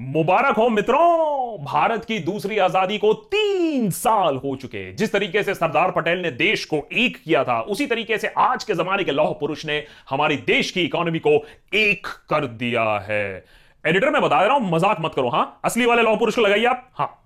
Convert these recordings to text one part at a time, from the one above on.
मुबारक हो मित्रों, भारत की दूसरी आज़ादी को तीन साल हो चुके जिस तरीके से सरदार पटेल ने देश को एक किया था, उसी तरीके से आज के जमाने के लौह पुरुष ने हमारी देश की इकोनॉमी को एक कर दिया है। एडिटर मैं बता रहा हूँ, मज़ाक मत करो, हाँ? असली वाले लौह पुरुष को लगाइए आप। हाँ।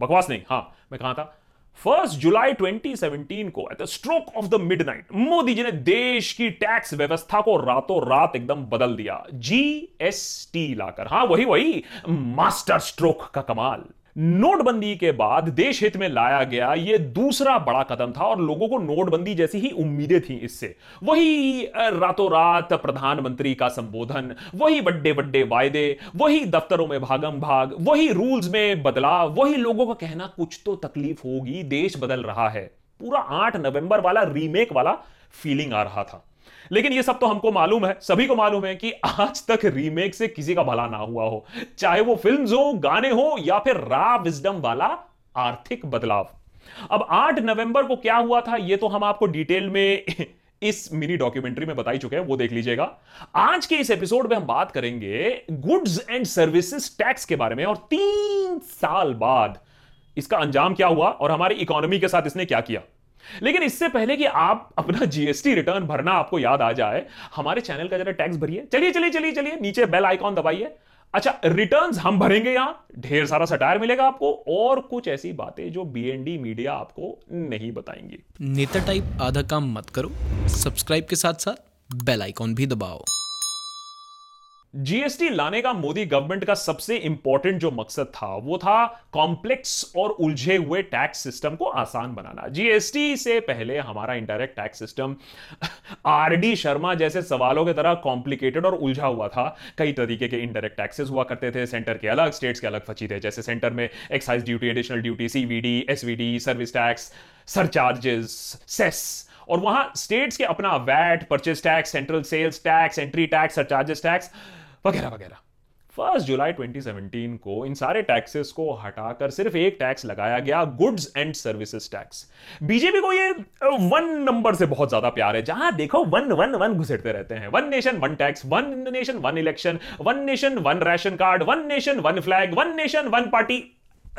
बकवास नहीं, हाँ। मैं कहा था? फ़र्स्ट जुलाई 2017 को at the stroke of the midnight Modi ji ने देश की टैक्स व्यवस्था को रातों रात एकदम बदल दिया। जीएसटी लाकर। हाँ वही वही मास्टर स्ट्रोक का कमाल। नोटबंदी के बाद देश हित में लाया गया यह दूसरा बड़ा कदम था और लोगों को नोटबंदी जैसी ही उम्मीदें थी इससे। वही रातों रात प्रधानमंत्री का संबोधन, वही बड्डे बड्डे वायदे, वही दफ्तरों में भागम भाग वही रूल्स में बदलाव, वही लोगों का कहना, कुछ तो तकलीफ़ होगी, देश बदल रहा है। पूरा आठ नवंबर वाला रीमेक वाला फीलिंग आ रहा था। लेकिन ये सब तो हमको मालूम है, सभी को मालूम है कि आज तक रीमेक से किसी का भला ना हुआ हो। चाहे वो फ़िल्म हो, गाने हो, या फिर रा विजडम वाला आर्थिक बदलाव। अब 8 नवंबर को क्या हुआ था, ये तो हम आपको डिटेल में इस मिनी डॉक्यूमेंट्री में बताई चुके हैं, वो देख लीजिएगा। आज के इस एपिसोड में हम बात करेंगे गुड्स एंड सर्विसेज़ टैक्स के बारे में, और तीन साल बाद इसका अंजाम क्या हुआ, और हमारी इकोनॉमी के साथ इसने क्या किया। लेकिन इससे पहले कि आप अपना जीएसटी रिटर्न भरना आपको याद आ जाए, हमारे चैनल का जरा टैक्स भरिए। चलिए चलिए चलिए चलिए, नीचे बेल आइकॉन दबाइए। अच्छा रिटर्न्स हम भरेंगे यहाँ। ढेर सारा सटायर मिलेगा आपको और कुछ ऐसी बातें जो बीएनडी मीडिया आपको नहीं बताएँगे। नेता टाइप आधा काम मत करो। सब्सक्राइब के साथ साथ बेल आइकॉन भी दबाओ। जीएसटी लाने का मोदी गवर्नमेंट का सबसे इंपॉर्टेंट जो मकसद था, वो था कॉम्प्लेक्स और उलझे हुए टैक्स सिस्टम को आसान बनाना। जीएसटी से पहले हमारा indirect tax system RD Sharma जैसे सवालों की तरह कॉम्प्लिकेटेड और उलझा हुआ था। कई तरीके के इंडायरेक्ट टैक्सेस हुआ करते थे सेंटर के अलग स्टेट्स के अलग फची थे, जैसे सेंटर में excise duty additional duty CVD SVD service tax surcharges cess और वहाँ स्टेट्स के अपना VAT purchase tax central sales tax entry tax surcharges tax वगैरह वगैरह। फ़र्स्ट जुलाई 2017 को इन सारे टैक्सेस को हटाकर सिर्फ़ एक टैक्स लगाया गया, goods and services tax. BJP को ये वन नंबर से बहुत ज़्यादा प्यार है। जहाँ देखो, वन वन वन घुसेड़ते रहते हैं। One nation, one tax, one nation, one election, one nation, one ration card, one nation, one flag, one nation, one party.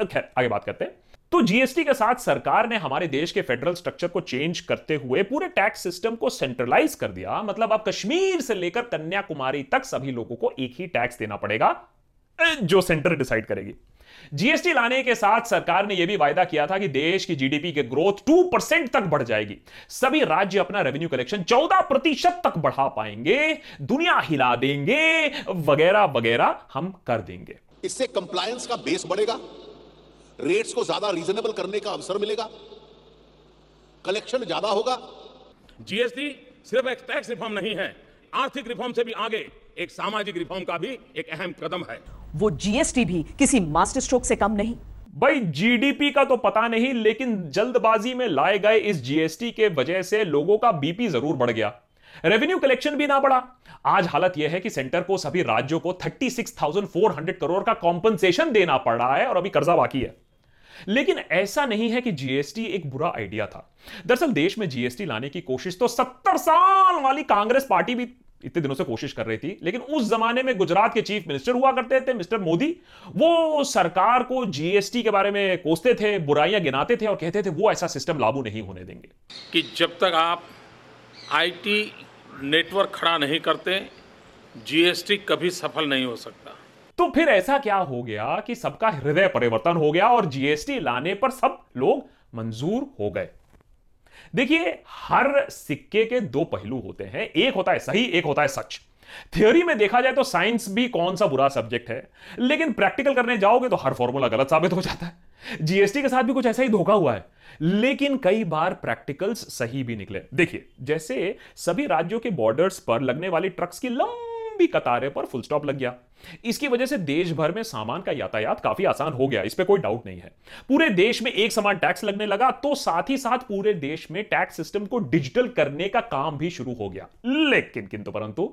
खैर, आगे बात करते हैं। तो जीएसटी के साथ सरकार ने हमारे देश के फेडरल स्ट्रक्चर को चेंज करते हुए पूरे टैक्स सिस्टम को सेंट्रलाइज कर दिया। मतलब अब कश्मीर से लेकर कन्याकुमारी तक सभी लोगों को एक ही टैक्स देना पड़ेगा जो सेंटर डिसाइड करेगी। जीएसटी लाने के साथ सरकार ने यह भी वायदा किया था कि देश की जीडीपी के ग्रोथ टू परसेंट तक बढ़ जाएगी। सभी राज्य अपना रेवेन्यू कलेक्शन चौदह प्रतिशत तक बढ़ा पाएँगे, दुनिया हिला देंगे वगैरह वगैरह हम कर देंगे। इससे कंप्लायंस का बेस बढ़ेगा। रेट्स को ज़्यादा रीजनेबल करने का अवसर मिलेगा। कलेक्शन ज़्यादा होगा। जीएसटी सिर्फ़ एक टैक्स रिफॉर्म नहीं है। आर्थिक रिफॉर्म से भी आगे एक सामाजिक रिफॉर्म का भी एक अहम कदम है। वो जीएसटी भी किसी मास्टर स्ट्रोक से कम नहीं। भाई जीडीपी का तो पता नहीं लेकिन जल्दबाजी में लाए गए इस जीएसटी के वजह से लोगों का बीपी ज़रूर बढ़ गया। रेवेन्यू कलेक्शन भी ना बढ़ा। आज हालत यह है कि सेंटर को सभी राज्यों को 36,400 करोड़ का कॉम्पनसेशन देना पड़ रहा है और अभी कर्जा बाकी है। लेकिन ऐसा नहीं है कि जीएसटी एक बुरा आइडिया था। दरअसल देश में जीएसटी लाने की कोशिश तो सत्तर साल वाली कांग्रेस पार्टी भी इतने दिनों से कोशिश कर रही थी, लेकिन उस जमाने में गुजरात के चीफ मिनिस्टर हुआ करते थे, मिस्टर मोदी। वो सरकार को जीएसटी के बारे में कोसते थे, बुराइयाँ गिनाते थे और कहते थे, वो ऐसा सिस्टम लागू नहीं होने देंगे। कि जब तक आप आईटी नेटवर्क खड़ा नहीं करते जीएसटी कभी सफल नहीं हो सकता। तो फिर ऐसा क्या हो गया कि सबका हृदय परिवर्तन हो गया और जीएसटी लाने पर सब लोग मंजूर हो गए? देखिए, हर सिक्के के दो पहलू होते हैं। एक होता है सही, एक होता है सच। थियोरी में देखा जाए तो साइंस भी कौन सा बुरा सब्जेक्ट है, लेकिन प्रैक्टिकल करने जाओगे तो हर फॉर्मूला गलत साबित हो जाता है। जीएसटी के साथ भी कुछ ऐसा ही धोखा हुआ है, लेकिन कई बार प्रैक्टिकल्स सही भी निकले। देखिए, जैसे सभी राज्यों के बॉर्डर्स पर लगने वाली ट्रक्स की लंबी कतारें पर फुल स्टॉप लग गया। इसकी वजह से देश भर में सामान का यातायात काफ़ी आसान हो गया, इस पर कोई डाउट नहीं है। पूरे देश में एक समान टैक्स लगने लगा तो साथ ही साथ पूरे देश में टैक्स सिस्टम को डिजिटल करने का काम भी शुरू हो गया। लेकिन, किंतु परंतु,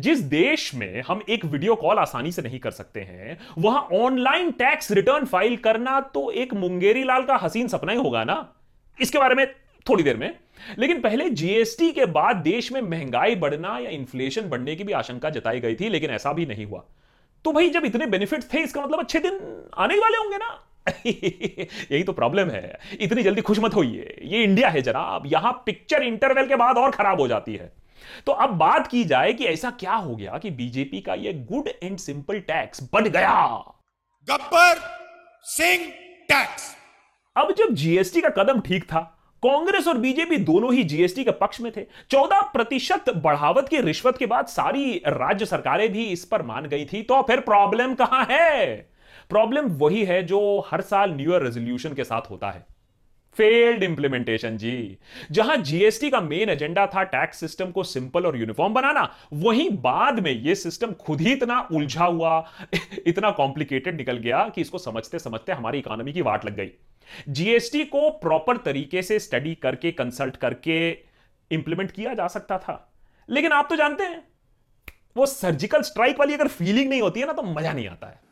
जिस देश में हम एक वीडियो कॉल आसानी से नहीं कर सकते हैं, वहाँ ऑनलाइन टैक्स रिटर्न फ़ाइल करना तो एक मुंगेरी का हसीन सपना ही होगा ना? इसके बारे में थोड़ी देर में लेकिन पहले जीएसटी के बाद देश में महँगाई बढ़ना या इन्फ्लेशन बढ़ने की भी आशंका जताई गई थी लेकिन ऐसा भी नहीं हुआ। तो भाई जब इतने बेनिफिट थे इसका मतलब अच्छे दिन आने वाले होंगे ना? यही तो प्रॉब्लम है। इतनी जल्दी खुश मत होइए। ये इंडिया है जनाब। यहाँ पिक्चर इंटरवल के बाद और खराब हो जाती है। तो अब बात की जाए कि ऐसा क्या हो गया कि बीजेपी का ये गुड एंड सिंपल टैक्स बढ़ गया। गब्बर सिंह टैक्स। अब जब जीएसटी का कदम ठीक था कांग्रेस और बीजेपी दोनों ही जीएसटी के पक्ष में थे। चौदह प्रतिशत बढ़ावत की रिश्वत के बाद सारी राज्य सरकारें भी इस पर मान गई थी। तो फिर प्रॉब्लम कहाँ है? प्रॉब्लम वही है जो हर साल न्यू ईयर रेजोल्यूशन के साथ होता है। फेल्ड इंप्लीमेंटेशन जी। जहाँ जीएसटी का मेन एजेंडा था टैक्स सिस्टम को सिंपल और यूनिफॉर्म बनाना, वहीं बाद में यह सिस्टम खुद ही इतना उलझा हुआ, इतना कॉम्प्लिकेटेड निकल गया कि इसको समझते समझते हमारी इकोनॉमी की वाट लग गई। जीएसटी को प्रॉपर तरीके से स्टडी करके कंसल्ट करके इंप्लीमेंट किया जा सकता था। लेकिन आप तो जानते हैं, वो सर्जिकल स्ट्राइक वाली अगर फीलिंग नहीं होती है ना तो मज़ा नहीं आता है।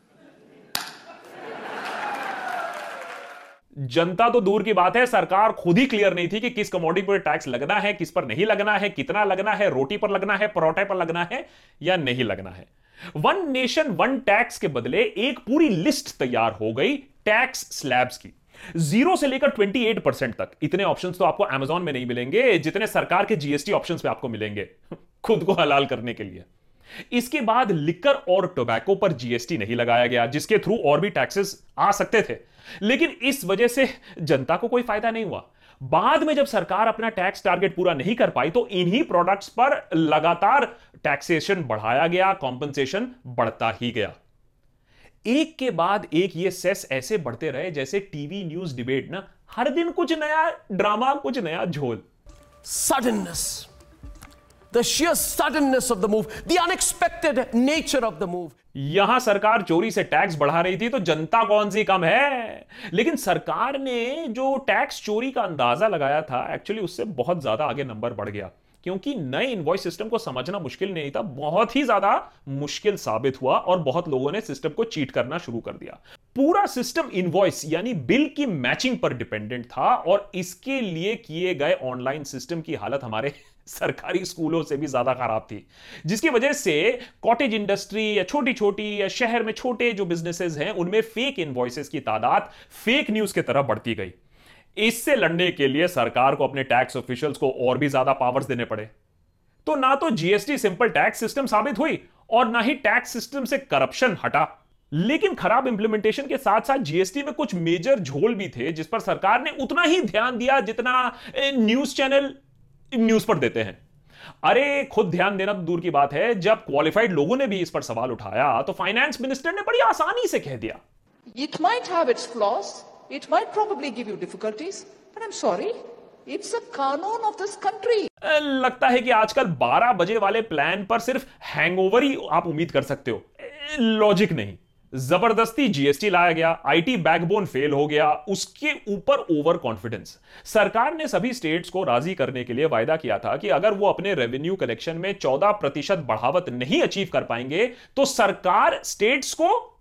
जनता तो दूर की बात है, सरकार खुद ही क्लियर नहीं थी कि किस कमोडिटी पर टैक्स लगना है, किस पर नहीं लगना है, कितना लगना है, रोटी पर लगना है, परोठे पर लगना है या नहीं लगना है। वन नेशन वन टैक्स के बदले एक पूरी लिस्ट तैयार हो गई टैक्स स्लैब्स की। ज़ीरो से लेकर 28 परसेंट तक। इतने ऑप्शंस तो आपको अमेजोन में नहीं मिलेंगे, जितने सरकार के जीएसटी ऑप्शंस पे आपको मिलेंगे, खुद को हलाल करने के लिए। इसके बाद लिकर और टोबैको पर जीएसटी नहीं लगाया गया, जिसके थ्रू और भी टैक्सेस आ सकते थे। लेकिन इस वजह से जनता को कोई फ़ायदा नहीं हुआ। बाद में जब सरकार अपना टैक्स टारगेट पूरा नहीं कर पाई तो इन्हीं प्रोडक्ट्स पर लगातार टैक्सेशन बढ़ाया गया कॉम्पनसेशन बढ़ता ही गया। एक के बाद एक ये सेस ऐसे बढ़ते रहे जैसे टीवी न्यूज़ डिबेट ना हर दिन कुछ नया ड्रामा कुछ नया झोल। Suddenness, the sheer suddenness of the move, the unexpected nature of the move. यहाँ सरकार चोरी से टैक्स बढ़ा रही थी तो जनता कौन सी कम है? लेकिन सरकार ने जो टैक्स चोरी का अंदाज़ा लगाया था एक्चुअली उससे बहुत ज़्यादा आगे नंबर बढ़ गया। क्योंकि नए इन्वॉइस सिस्टम को समझना मुश्किल नहीं था, बहुत ही ज़्यादा मुश्किल साबित हुआ और बहुत लोगों ने सिस्टम को चीट करना शुरू कर दिया। पूरा सिस्टम इन्वॉइस यानी बिल की मैचिंग पर डिपेंडेंट था और इसके लिए किए गए ऑनलाइन सिस्टम की हालत हमारे सरकारी स्कूलों से भी ज़्यादा खराब थी, जिसकी वजह से कॉटेज इंडस्ट्री या छोटी छोटी या शहर में छोटे जो बिजनेसेस हैं, उनमें फेक इनवॉइसेस की तादाद फेक न्यूज़ की तरह बढ़ती गई। इससे लड़ने के लिए सरकार को अपने टैक्स ऑफिशियल्स को और भी ज़्यादा पावर्स देने पड़े। तो ना तो जीएसटी सिंपल टैक्स सिस्टम साबित हुई और ना ही टैक्स सिस्टम से करप्शन हटा। लेकिन खराब इंप्लीमेंटेशन के साथ साथ जीएसटी में कुछ मेजर झोल भी थे जिस पर सरकार ने उतना ही ध्यान दिया जितना न्यूज़ चैनल न्यूज़ पर देते हैं। अरे, खुद ध्यान देना तो दूर की बात है। जब क्वालिफाइड लोगों ने भी इस पर सवाल उठाया तो फाइनेंस मिनिस्टर ने बड़ी आसानी से कह दिया। It might have it might probably give you difficulties, but I'm sorry, it's a canon of this country. लगता है कि आजकल 12 बजे वाले प्लान पर सिर्फ़ हैंगओवर ही आप उम्मीद कर सकते हो। लॉजिक नहीं। ज़बरदस्ती जीएसटी लाया गया आईटी बैकबोन फेल हो गया उसके ऊपर ओवर कॉन्फिडेंस सरकार ने सभी स्टेट्स को राज़ी करने के लिए वायदा किया था कि अगर वो अपने रेवेन्यू कलेक्शन में 14 प्रतिशत बढ़ावत नहीं अचीव कर पाएँगे तो सरकार स्टेट्स को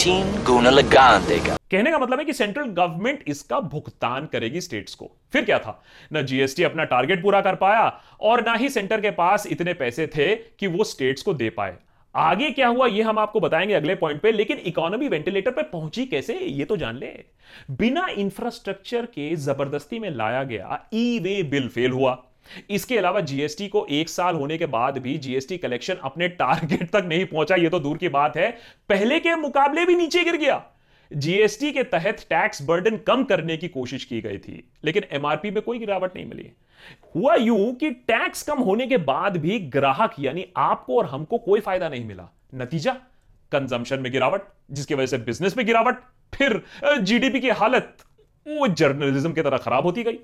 तीन गुना लगा देगा। कहने का मतलब है कि सेंट्रल गवर्नमेंट इसका भुगतान करेगी स्टेट्स को। फिर क्या था? ना जीएसटी अपना टारगेट पूरा कर पाया और ना ही सेंटर के पास इतने पैसे थे कि वो स्टेट्स को दे पाए। आगे क्या हुआ, ये हम आपको बताएँगे अगले पॉइंट पे, लेकिन इकोनॉमी वेंटिलेटर पे पहुँची कैसे, ये तो जान ले। बिना इंफ्रास्ट्रक्चर के ज़बरदस्ती में लाया गया ई वे बिल फेल हुआ। इसके अलावा जीएसटी को एक साल होने के बाद भी जीएसटी कलेक्शन अपने टारगेट तक नहीं पहुँचा यह तो दूर की बात है। पहले के मुकाबले भी नीचे गिर गया। जीएसटी के तहत टैक्स बर्डन कम करने की कोशिश की गई थी, लेकिन एमआरपी में कोई गिरावट नहीं मिली। हुआ यूँ कि टैक्स कम होने के बाद भी ग्राहक, यानी आपको और हमको कोई फ़ायदा नहीं मिला। नतीजा कंजम्पशन में गिरावट, जिसकी वजह से बिज़नेस में गिरावट, फिर जीडीपी की हालत, वो जर्नलिज्म की तरह खराब होती गई।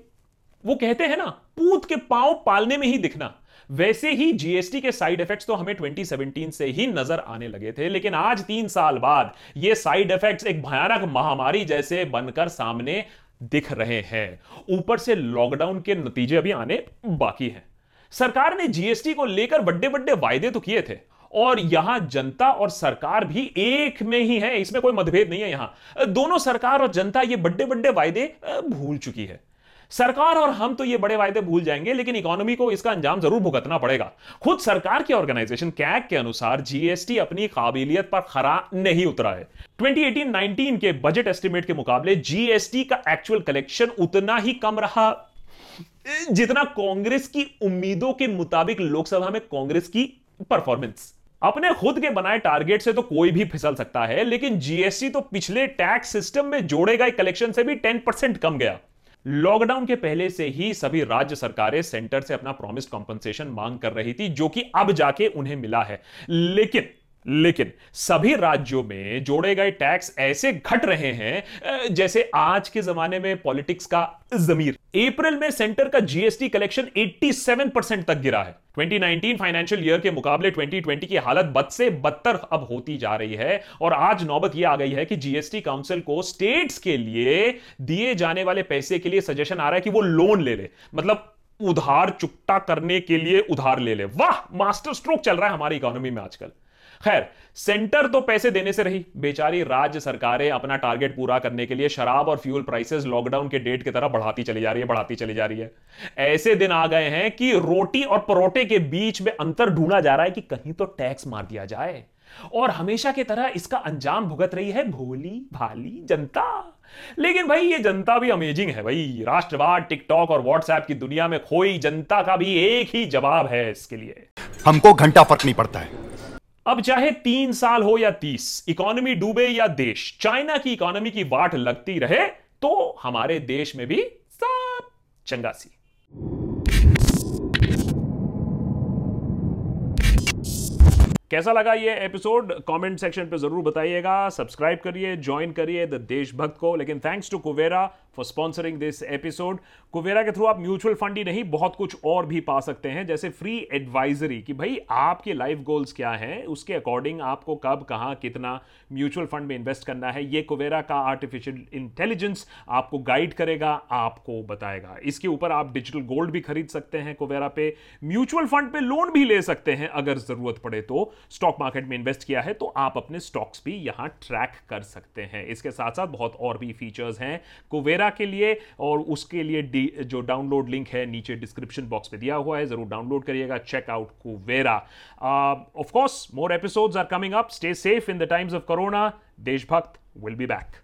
वो कहते हैं ना, पूत के पाँव पालने में ही दिखना। वैसे ही जीएसटी के साइड इफेक्ट्स तो हमें 2017 से ही नज़र आने लगे थे, लेकिन आज तीन साल बाद ये साइड इफेक्ट्स एक भयानक महामारी जैसे बनकर सामने दिख रहे हैं। ऊपर से लॉकडाउन के नतीजे अभी आने बाकी हैं। सरकार ने जीएसटी को लेकर बड़े बड़े वायदे तो किए थे, और यहाँ जनता और सरकार भी एक में ही है, इसमें कोई मतभेद नहीं है यहाँ। दोनों सरकार और जनता ये बड़े बड़े वायदे भूल चुकी है। सरकार और हम तो ये बड़े वायदे भूल जाएँगे, लेकिन इकोनॉमी को इसका अंजाम ज़रूर भुगतना पड़ेगा। खुद सरकार की ऑर्गेनाइजेशन कैग के अनुसार जीएसटी अपनी काबिलियत पर खरा नहीं उतरा है। 2018-19 के बजट एस्टिमेट के मुकाबले जीएसटी का एक्चुअल कलेक्शन उतना ही कम रहा। जितना कांग्रेस की उम्मीदों के मुताबिक लोकसभा में कांग्रेस की परफॉर्मेंस अपने खुद के बनाए टारगेट से तो कोई भी फिसल सकता है, लेकिन जीएसटी तो पिछले टैक्स सिस्टम में जोड़े गए कलेक्शन से भी 10 परसेंट कम गया। लॉकडाउन के पहले से ही सभी राज्य सरकारें सेंटर से अपना प्रॉमिस कॉम्पनसेशन मांग कर रही थी, जो कि अब जाके उन्हें मिला है। लेकिन लेकिन सभी राज्यों में जोड़े गए टैक्स ऐसे घट रहे हैं जैसे आज के जमाने में पॉलिटिक्स का जमीर। अप्रैल में सेंटर का जीएसटी कलेक्शन 87 परसेंट तक गिरा है। 2019 फाइनेंशियल ईयर के मुकाबले 2020 की हालत बद से बदतर अब होती जा रही है और आज नौबत यह आ गई है कि जीएसटी काउंसिल को स्टेट्स के लिए दिए जाने वाले पैसे के लिए सजेशन आ रहा है कि वो लोन ले ले। मतलब उधार चुकता करने के लिए उधार ले ले। वाह, मास्टर स्ट्रोक चल रहा है हमारी इकोनॉमी में आजकल। खैर सेंटर तो पैसे देने से रही। बेचारी राज्य सरकारें अपना टारगेट पूरा करने के लिए शराब और फ्यूल प्राइसेस लॉकडाउन के डेट की तरह बढ़ाती चली जा रही है, बढ़ाती चली जा रही है। ऐसे दिन आ गए हैं कि रोटी और परोटे के बीच में अंतर ढूंढा जा रहा है कि कहीं तो टैक्स मार दिया जाए। और हमेशा की तरह इसका अंजाम भुगत रही है भोली भाली जनता। लेकिन भाई, ये जनता भी अमेजिंग है भाई। राष्ट्रवाद टिकटॉक और व्हाट्सएप की दुनिया में खोई जनता का भी एक ही जवाब है इसके लिए। हमको घंटा फ़र्क नहीं पड़ता है। अब चाहे तीन साल हो या तीस, इकोनॉमी डूबे या देश, चाइना की इकोनॉमी की वाट लगती रहे तो हमारे देश में भी सब चंगा सी। कैसा लगा ये एपिसोड कमेंट सेक्शन पे ज़रूर बताइएगा। सब्सक्राइब करिए ज्वाइन करिए द देशभक्त को। लेकिन thanks to Kuvera for sponsoring this episode Kuvera के थ्रू आप म्यूचुअल फंड ही नहीं, बहुत कुछ और भी पा सकते हैं। जैसे फ्री एडवाइजरी कि भाई, आपके लाइफ गोल्स क्या हैं? उसके अकॉर्डिंग आपको कब, कहाँ, कितना म्यूचुअल फंड में इन्वेस्ट करना है? ये कुवेरा का आर्टिफिशियल इंटेलिजेंस आपको गाइड करेगा, आपको बताएगा। इसके ऊपर आप डिजिटल गोल्ड भी खरीद सकते हैं कुवेरा पे। म्यूचुअल फंड पे लोन भी ले सकते हैं अगर ज़रूरत पड़े तो। स्टॉक मार्केट में इन्वेस्ट किया है तो आप अपने स्टॉक्स भी यहाँ ट्रैक कर सकते हैं। इसके साथ साथ बहुत और भी फीचर्स हैं कुवेरा के लिए, और उसके लिए जो डाउनलोड लिंक है, नीचे डिस्क्रिप्शन बॉक्स में दिया हुआ है, ज़रूर डाउनलोड करिएगा checkout Kuvera. Of course more episodes are coming up stay safe in the times of corona Deshbhakt will be back